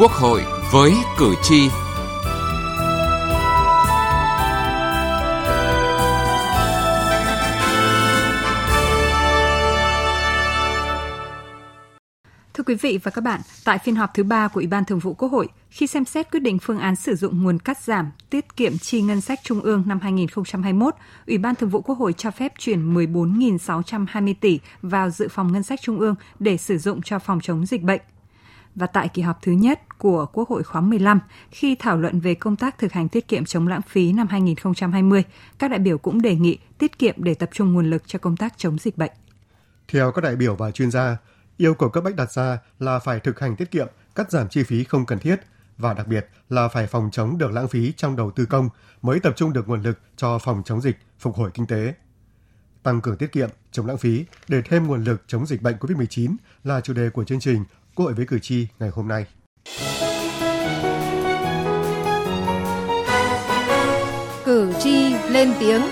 Quốc hội với cử tri. Thưa quý vị và các bạn, tại phiên họp thứ ba của Ủy ban Thường vụ Quốc hội, khi xem xét quyết định phương án sử dụng nguồn cắt giảm tiết kiệm chi ngân sách trung ương năm 2021, Ủy ban Thường vụ Quốc hội cho phép chuyển 14.620 tỷ vào dự phòng ngân sách trung ương để sử dụng cho phòng chống dịch bệnh. Và tại kỳ họp thứ nhất của Quốc hội khóa 15, khi thảo luận về công tác thực hành tiết kiệm chống lãng phí năm 2020, các đại biểu cũng đề nghị tiết kiệm để tập trung nguồn lực cho công tác chống dịch bệnh. Theo các đại biểu và chuyên gia, yêu cầu cấp bách đặt ra là phải thực hành tiết kiệm, cắt giảm chi phí không cần thiết và đặc biệt là phải phòng chống được lãng phí trong đầu tư công mới tập trung được nguồn lực cho phòng chống dịch, phục hồi kinh tế. Tăng cường tiết kiệm, chống lãng phí để thêm nguồn lực chống dịch bệnh COVID-19 là chủ đề của chương trình Quốc hội với cử tri ngày hôm nay. Cử tri lên tiếng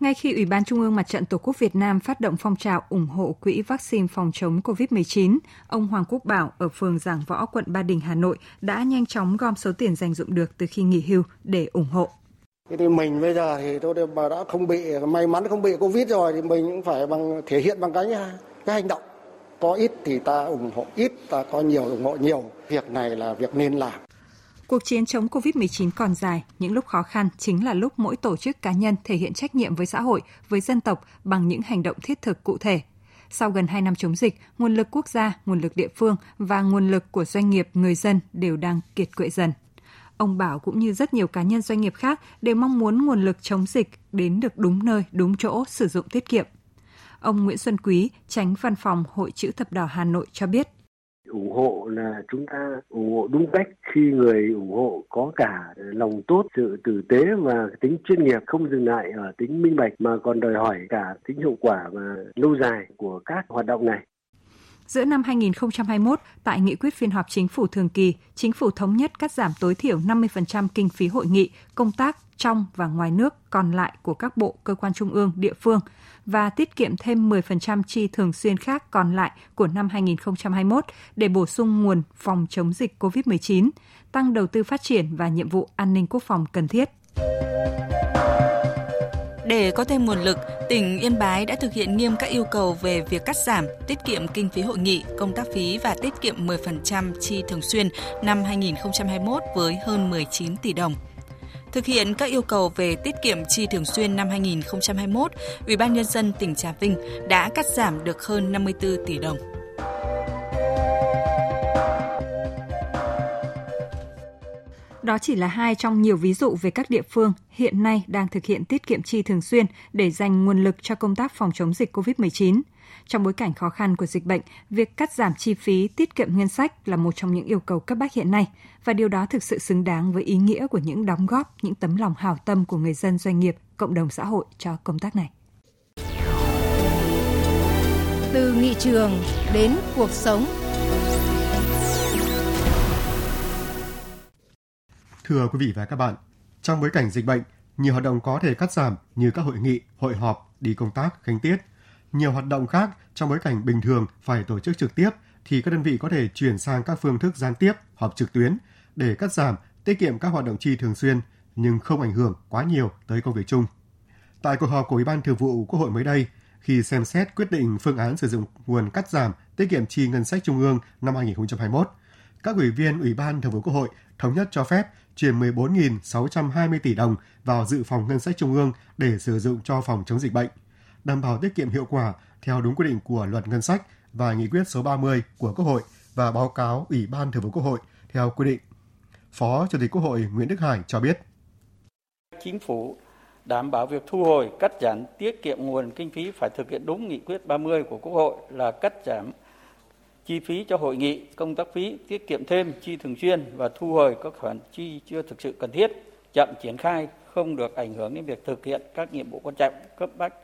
Ngay khi Ủy ban Trung ương Mặt trận Tổ quốc Việt Nam phát động phong trào ủng hộ quỹ vaccine phòng chống COVID-19, ông Hoàng Quốc Bảo ở phường Giảng Võ, quận Ba Đình, Hà Nội đã nhanh chóng gom số tiền dành dụng được từ khi nghỉ hưu để ủng hộ. Thì mình bây giờ thì tôi đã không bị may mắn không bị Covid rồi thì mình cũng phải bằng thể hiện bằng cái cái hành động. Có ít thì ta ủng hộ ít, ta có nhiều ủng hộ nhiều. Việc này là việc nên làm. Cuộc chiến chống COVID-19 còn dài, những lúc khó khăn chính là lúc mỗi tổ chức cá nhân thể hiện trách nhiệm với xã hội, với dân tộc bằng những hành động thiết thực cụ thể. Sau gần 2 năm chống dịch, nguồn lực quốc gia, nguồn lực địa phương và nguồn lực của doanh nghiệp, người dân đều đang kiệt quệ dần. Ông Bảo cũng như rất nhiều cá nhân doanh nghiệp khác đều mong muốn nguồn lực chống dịch đến được đúng nơi, đúng chỗ, sử dụng tiết kiệm. Ông Nguyễn Xuân Quý, tránh văn phòng Hội chữ thập đỏ Hà Nội cho biết ủng hộ là chúng ta ủng hộ đúng cách khi người ủng hộ có cả lòng tốt sự tử tế và tính chuyên nghiệp không dừng lại ở tính minh bạch mà còn đòi hỏi cả tính hiệu quả và lâu dài của các hoạt động này Giữa năm 2021, tại nghị quyết phiên họp chính phủ thường kỳ, chính phủ thống nhất cắt giảm tối thiểu 50% kinh phí hội nghị, công tác trong và ngoài nước còn lại của các bộ, cơ quan trung ương, địa phương và tiết kiệm thêm 10% chi thường xuyên khác còn lại của năm 2021 để bổ sung nguồn phòng chống dịch COVID-19, tăng đầu tư phát triển và nhiệm vụ an ninh quốc phòng cần thiết. Để có thêm nguồn lực, tỉnh Yên Bái đã thực hiện nghiêm các yêu cầu về việc cắt giảm, tiết kiệm kinh phí hội nghị, công tác phí và tiết kiệm 10% chi thường xuyên năm 2021 với hơn 19 tỷ đồng. Thực hiện các yêu cầu về tiết kiệm chi thường xuyên năm 2021, Ủy ban nhân dân tỉnh Trà Vinh đã cắt giảm được hơn 54 tỷ đồng. Đó chỉ là hai trong nhiều ví dụ về các địa phương hiện nay đang thực hiện tiết kiệm chi thường xuyên để dành nguồn lực cho công tác phòng chống dịch COVID-19. Trong bối cảnh khó khăn của dịch bệnh, việc cắt giảm chi phí, tiết kiệm ngân sách là một trong những yêu cầu cấp bách hiện nay và điều đó thực sự xứng đáng với ý nghĩa của những đóng góp, những tấm lòng hảo tâm của người dân doanh nghiệp, cộng đồng xã hội cho công tác này. Từ nghị trường đến cuộc sống Thưa quý vị và các bạn, trong bối cảnh dịch bệnh, nhiều hoạt động có thể cắt giảm như các hội nghị, hội họp, đi công tác, khánh tiết. Nhiều hoạt động khác trong bối cảnh bình thường phải tổ chức trực tiếp thì các đơn vị có thể chuyển sang các phương thức gián tiếp, họp trực tuyến để cắt giảm, tiết kiệm các hoạt động chi thường xuyên nhưng không ảnh hưởng quá nhiều tới công việc chung. Tại cuộc họp của Ủy ban Thường vụ Quốc hội mới đây, khi xem xét quyết định phương án sử dụng nguồn cắt giảm tiết kiệm chi ngân sách trung ương năm 2021, các ủy viên Ủy ban Thường vụ Quốc hội thống nhất cho phép chuyển 14.620 tỷ đồng vào dự phòng ngân sách trung ương để sử dụng cho phòng chống dịch bệnh, đảm bảo tiết kiệm hiệu quả theo đúng quy định của luật ngân sách và nghị quyết số 30 của Quốc hội và báo cáo Ủy ban Thường vụ Quốc hội theo quy định. Phó Chủ tịch Quốc hội Nguyễn Đức Hải cho biết. Chính phủ đảm bảo việc thu hồi, cắt giảm, tiết kiệm nguồn kinh phí phải thực hiện đúng nghị quyết 30 của Quốc hội là cắt giảm chi phí cho hội nghị, công tác phí, tiết kiệm thêm chi thường xuyên và thu hồi các khoản chi chưa thực sự cần thiết, chậm triển khai không được ảnh hưởng đến việc thực hiện các nhiệm vụ quan trọng cấp bách,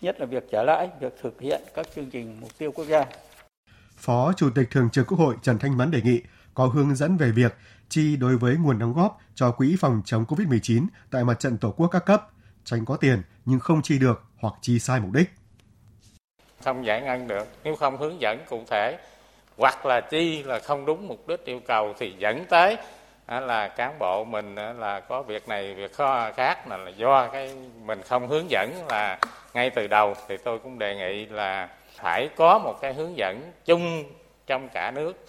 nhất là việc trả lãi, việc thực hiện các chương trình mục tiêu quốc gia. Phó Chủ tịch Thường trực Quốc hội Trần Thanh Mẫn đề nghị có hướng dẫn về việc chi đối với nguồn đóng góp cho quỹ phòng chống COVID-19 tại mặt trận Tổ quốc các cấp, tránh có tiền nhưng không chi được hoặc chi sai mục đích. không giải ngân được nếu không hướng dẫn cụ thể hoặc là chi là không đúng mục đích yêu cầu thì dẫn tới là cán bộ mình là có việc này việc khó khác là do cái mình không hướng dẫn là ngay từ đầu thì tôi cũng đề nghị là phải có một cái hướng dẫn chung trong cả nước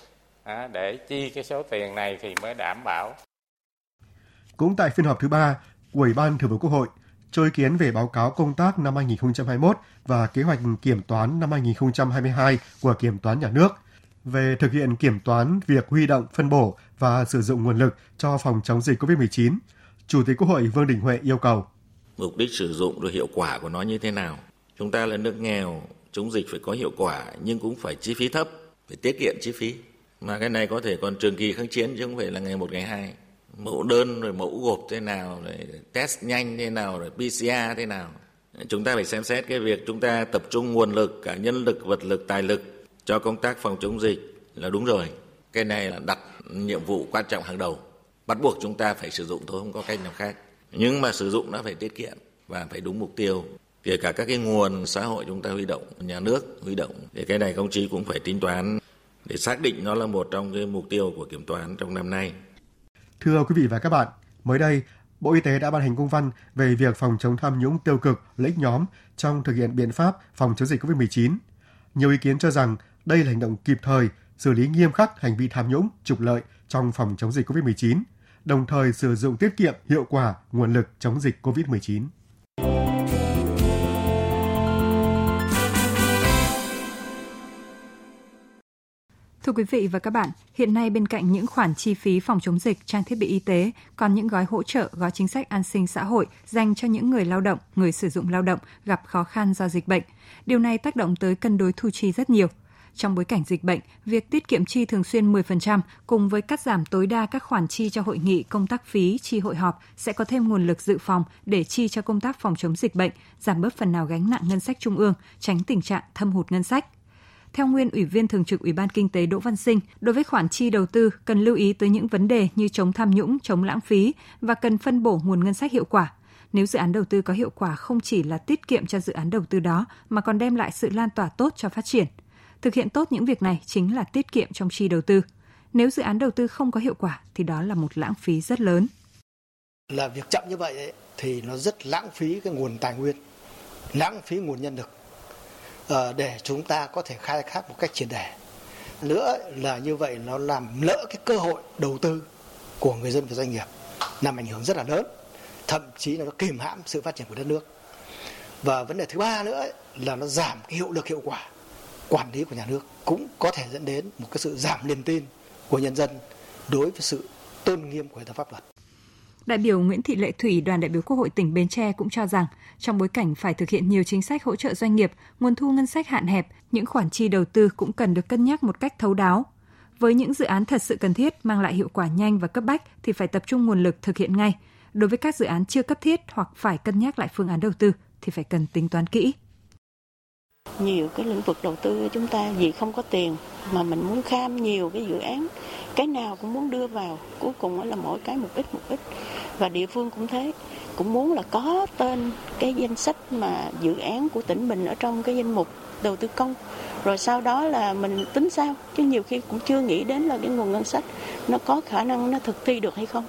để chi cái số tiền này thì mới đảm bảo. Cũng tại phiên họp thứ ba của Ủy ban Thường vụ Quốc hội, cho ý kiến về báo cáo công tác năm 2021 và kế hoạch kiểm toán năm 2022 của Kiểm toán Nhà nước về thực hiện kiểm toán việc huy động, phân bổ và sử dụng nguồn lực cho phòng chống dịch COVID-19, Chủ tịch Quốc hội Vương Đình Huệ yêu cầu. Mục đích sử dụng rồi hiệu quả của nó như thế nào? Chúng ta là nước nghèo, chống dịch phải có hiệu quả nhưng cũng phải chi phí thấp, phải tiết kiệm chi phí. Mà cái này có thể còn trường kỳ kháng chiến chứ không phải là ngày một ngày hai. Mẫu đơn rồi mẫu gộp thế nào, rồi test nhanh thế nào, rồi PCR thế nào. Chúng ta phải xem xét cái việc chúng ta tập trung nguồn lực, cả nhân lực, vật lực, tài lực cho công tác phòng chống dịch là đúng rồi. Cái này là đặt nhiệm vụ quan trọng hàng đầu. Bắt buộc chúng ta phải sử dụng thôi, không có cách nào khác. Nhưng mà sử dụng nó phải tiết kiệm và phải đúng mục tiêu. Kể cả các cái nguồn xã hội chúng ta huy động, nhà nước huy động. Thì cái này công chí cũng phải tính toán để xác định nó là một trong cái mục tiêu của kiểm toán trong năm nay. Thưa quý vị và các bạn, mới đây, Bộ Y tế đã ban hành công văn về việc phòng chống tham nhũng tiêu cực, lợi ích nhóm trong thực hiện biện pháp phòng chống dịch COVID-19. Nhiều ý kiến cho rằng đây là hành động kịp thời, xử lý nghiêm khắc hành vi tham nhũng, trục lợi trong phòng chống dịch COVID-19, đồng thời sử dụng tiết kiệm hiệu quả nguồn lực chống dịch COVID-19. Thưa quý vị và các bạn, hiện nay bên cạnh những khoản chi phí phòng chống dịch, trang thiết bị y tế, còn những gói hỗ trợ, gói chính sách an sinh xã hội dành cho những người lao động, người sử dụng lao động gặp khó khăn do dịch bệnh. Điều này tác động tới cân đối thu chi rất nhiều. Trong bối cảnh dịch bệnh, việc tiết kiệm chi thường xuyên 10% cùng với cắt giảm tối đa các khoản chi cho hội nghị, công tác phí, chi hội họp sẽ có thêm nguồn lực dự phòng để chi cho công tác phòng chống dịch bệnh, giảm bớt phần nào gánh nặng ngân sách trung ương, tránh tình trạng thâm hụt ngân sách. Theo nguyên Ủy viên Thường trực Ủy ban Kinh tế Đỗ Văn Sinh, đối với khoản chi đầu tư cần lưu ý tới những vấn đề như chống tham nhũng, chống lãng phí và cần phân bổ nguồn ngân sách hiệu quả. Nếu dự án đầu tư có hiệu quả không chỉ là tiết kiệm cho dự án đầu tư đó mà còn đem lại sự lan tỏa tốt cho phát triển. Thực hiện tốt những việc này chính là tiết kiệm trong chi đầu tư. Nếu dự án đầu tư không có hiệu quả thì đó là một lãng phí rất lớn. Là việc chậm như vậy ấy, thì nó rất lãng phí cái nguồn tài nguyên, lãng phí nguồn nhân lực ờ, để chúng ta có thể khai thác một cách triệt để nữa là như vậy nó làm lỡ cái cơ hội đầu tư của người dân và doanh nghiệp làm ảnh hưởng rất là lớn thậm chí là nó kìm hãm sự phát triển của đất nước và vấn đề thứ ba nữa là nó giảm cái hiệu lực hiệu quả quản lý của nhà nước cũng có thể dẫn đến một cái sự giảm niềm tin của nhân dân đối với sự tôn nghiêm của hệ thống pháp luật Đại biểu Nguyễn Thị Lệ Thủy, đoàn đại biểu Quốc hội tỉnh Bến Tre cũng cho rằng, trong bối cảnh phải thực hiện nhiều chính sách hỗ trợ doanh nghiệp, nguồn thu ngân sách hạn hẹp, những khoản chi đầu tư cũng cần được cân nhắc một cách thấu đáo. Với những dự án thật sự cần thiết mang lại hiệu quả nhanh và cấp bách thì phải tập trung nguồn lực thực hiện ngay. Đối với các dự án chưa cấp thiết hoặc phải cân nhắc lại phương án đầu tư thì phải cần tính toán kỹ. Nhiều cái lĩnh vực đầu tư chúng ta vì không có tiền mà mình muốn kham nhiều cái dự án, cái nào cũng muốn đưa vào, cuối cùng là mỗi cái một ít một ít. Và địa phương cũng thế, cũng muốn là có tên cái danh sách mà dự án của tỉnh mình ở trong cái danh mục đầu tư công. Rồi sau đó là mình tính sao, chứ nhiều khi cũng chưa nghĩ đến là cái nguồn ngân sách nó có khả năng nó thực thi được hay không.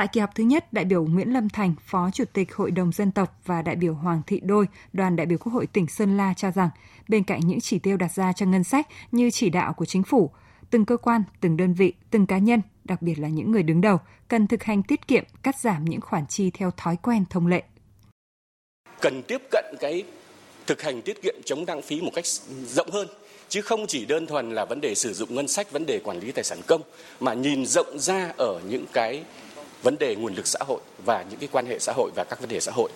Tại kỳ họp thứ nhất, đại biểu Nguyễn Lâm Thành, Phó Chủ tịch Hội đồng Dân tộc và đại biểu Hoàng Thị Đôi, đoàn đại biểu Quốc hội tỉnh Sơn La cho rằng, bên cạnh những chỉ tiêu đặt ra cho ngân sách như chỉ đạo của chính phủ, từng cơ quan, từng đơn vị, từng cá nhân, đặc biệt là những người đứng đầu, cần thực hành tiết kiệm, cắt giảm những khoản chi theo thói quen thông lệ. Cần tiếp cận cái thực hành tiết kiệm chống lãng phí một cách rộng hơn chứ không chỉ đơn thuần là vấn đề sử dụng ngân sách, vấn đề quản lý tài sản công mà nhìn rộng ra ở những cái vấn đề nguồn lực xã hội và những cái quan hệ xã hội và các vấn đề xã hội.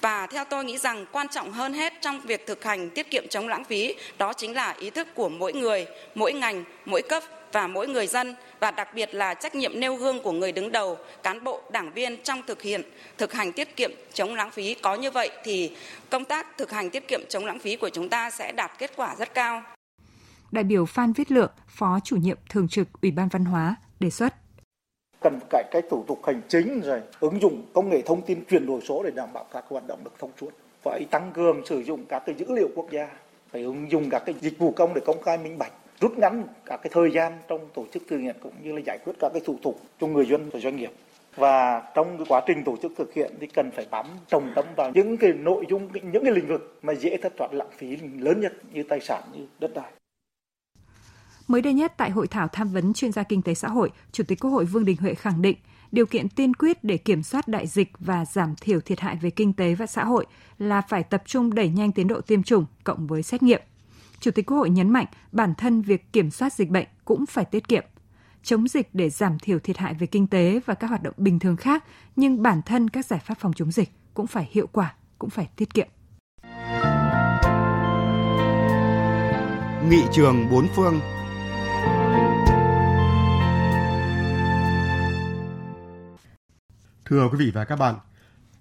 Và theo tôi nghĩ rằng quan trọng hơn hết trong việc thực hành tiết kiệm chống lãng phí đó chính là ý thức của mỗi người, mỗi ngành, mỗi cấp và mỗi người dân và đặc biệt là trách nhiệm nêu gương của người đứng đầu, cán bộ, đảng viên trong thực hiện thực hành tiết kiệm chống lãng phí. Có như vậy thì công tác thực hành tiết kiệm chống lãng phí của chúng ta sẽ đạt kết quả rất cao. Đại biểu Phan Viết Lượng, Phó chủ nhiệm thường trực Ủy ban Văn hóa đề xuất cần cải cách thủ tục hành chính rồi ứng dụng công nghệ thông tin chuyển đổi số để đảm bảo các hoạt động được thông suốt. Phải tăng cường sử dụng các cái dữ liệu quốc gia, phải ứng dụng các cái dịch vụ công để công khai minh bạch, rút ngắn các cái thời gian trong tổ chức thực hiện cũng như là giải quyết các cái thủ tục cho người dân và doanh nghiệp. Và trong cái quá trình tổ chức thực hiện thì cần phải bám trọng tâm vào những cái nội dung những cái lĩnh vực mà dễ thất thoát lãng phí lớn nhất như tài sản như đất đai. Mới đây nhất tại hội thảo tham vấn chuyên gia kinh tế xã hội, Chủ tịch Quốc hội Vương Đình Huệ khẳng định điều kiện tiên quyết để kiểm soát đại dịch và giảm thiểu thiệt hại về kinh tế và xã hội là phải tập trung đẩy nhanh tiến độ tiêm chủng cộng với xét nghiệm. Chủ tịch Quốc hội nhấn mạnh bản thân việc kiểm soát dịch bệnh cũng phải tiết kiệm. Chống dịch để giảm thiểu thiệt hại về kinh tế và các hoạt động bình thường khác, nhưng bản thân các giải pháp phòng chống dịch cũng phải hiệu quả, cũng phải tiết kiệm. Nghị trường bốn phương Thưa quý vị và các bạn,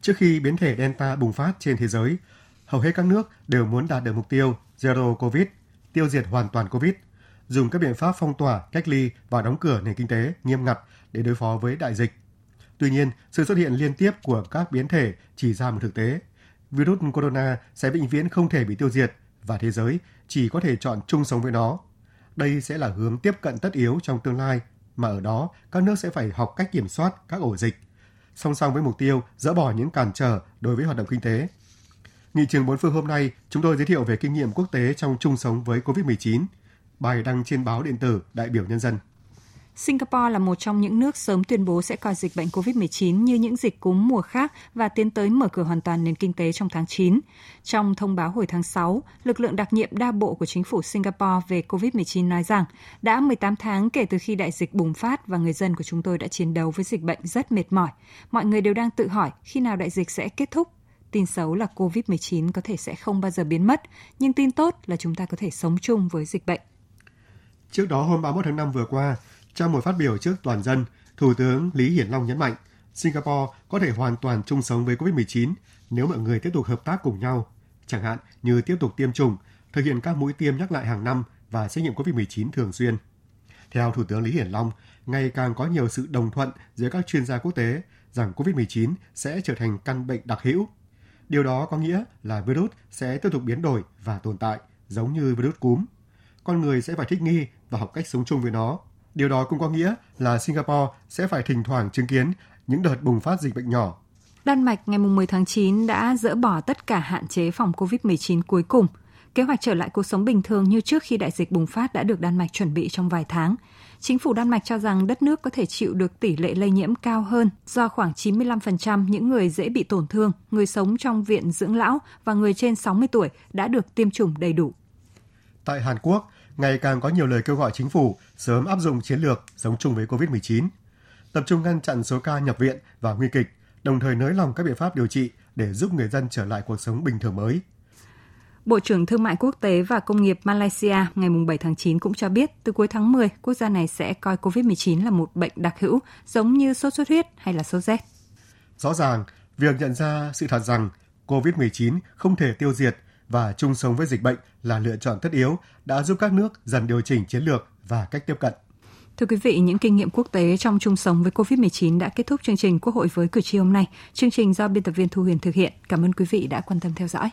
trước khi biến thể Delta bùng phát trên thế giới, hầu hết các nước đều muốn đạt được mục tiêu Zero Covid, tiêu diệt hoàn toàn Covid, dùng các biện pháp phong tỏa, cách ly và đóng cửa nền kinh tế nghiêm ngặt để đối phó với đại dịch. Tuy nhiên, sự xuất hiện liên tiếp của các biến thể chỉ ra một thực tế. Virus corona sẽ vĩnh viễn không thể bị tiêu diệt và thế giới chỉ có thể chọn chung sống với nó. Đây sẽ là hướng tiếp cận tất yếu trong tương lai, mà ở đó các nước sẽ phải học cách kiểm soát các ổ dịch, song song với mục tiêu dỡ bỏ những cản trở đối với hoạt động kinh tế. Nghị trường bốn phương hôm nay, chúng tôi giới thiệu về kinh nghiệm quốc tế trong chung sống với COVID-19. Bài đăng trên báo điện tử Đại biểu Nhân dân. Singapore là một trong những nước sớm tuyên bố sẽ coi dịch bệnh COVID-19 như những dịch cúm mùa khác và tiến tới mở cửa hoàn toàn nền kinh tế trong tháng 9. Trong thông báo hồi tháng 6, lực lượng đặc nhiệm đa bộ của chính phủ Singapore về COVID-19 nói rằng đã 18 tháng kể từ khi đại dịch bùng phát và người dân của chúng tôi đã chiến đấu với dịch bệnh rất mệt mỏi. Mọi người đều đang tự hỏi khi nào đại dịch sẽ kết thúc Tin xấu là COVID-19 có thể sẽ không bao giờ biến mất, nhưng tin tốt là chúng ta có thể sống chung với dịch bệnh. Trước đó hôm 31 tháng 5 vừa qua, trong một phát biểu trước toàn dân, Thủ tướng Lý Hiển Long nhấn mạnh Singapore có thể hoàn toàn chung sống với COVID-19 nếu mọi người tiếp tục hợp tác cùng nhau, chẳng hạn như tiếp tục tiêm chủng, thực hiện các mũi tiêm nhắc lại hàng năm và xét nghiệm COVID-19 thường xuyên. Theo Thủ tướng Lý Hiển Long, ngày càng có nhiều sự đồng thuận giữa các chuyên gia quốc tế rằng COVID-19 sẽ trở thành căn bệnh đặc hữu. Điều đó có nghĩa là virus sẽ tiếp tục biến đổi và tồn tại, giống như virus cúm. Con người sẽ phải thích nghi và học cách sống chung với nó Điều đó cũng có nghĩa là Singapore sẽ phải thỉnh thoảng chứng kiến những đợt bùng phát dịch bệnh nhỏ. Đan Mạch ngày 10 tháng 9 đã dỡ bỏ tất cả hạn chế phòng COVID-19 cuối cùng. Kế hoạch trở lại cuộc sống bình thường như trước khi đại dịch bùng phát đã được Đan Mạch chuẩn bị trong vài tháng. Chính phủ Đan Mạch cho rằng đất nước có thể chịu được tỷ lệ lây nhiễm cao hơn do khoảng 95% những người dễ bị tổn thương, người sống trong viện dưỡng lão và người trên 60 tuổi đã được tiêm chủng đầy đủ. Tại Hàn Quốc, ngày càng có nhiều lời kêu gọi chính phủ sớm áp dụng chiến lược sống chung với COVID-19, tập trung ngăn chặn số ca nhập viện và nguy kịch, đồng thời nới lỏng các biện pháp điều trị để giúp người dân trở lại cuộc sống bình thường mới. Bộ trưởng Thương mại Quốc tế và Công nghiệp Malaysia ngày 7 tháng 9 cũng cho biết từ cuối tháng 10, quốc gia này sẽ coi COVID-19 là một bệnh đặc hữu giống như sốt xuất huyết hay là sốt rét. Rõ ràng, việc nhận ra sự thật rằng COVID-19 không thể tiêu diệt và chung sống với dịch bệnh là lựa chọn tất yếu đã giúp các nước dần điều chỉnh chiến lược và cách tiếp cận. Thưa quý vị, những kinh nghiệm quốc tế trong chung sống với COVID-19 đã kết thúc chương trình Quốc hội với cử tri hôm nay. Chương trình do biên tập viên Thu Huyền thực hiện. Cảm ơn quý vị đã quan tâm theo dõi.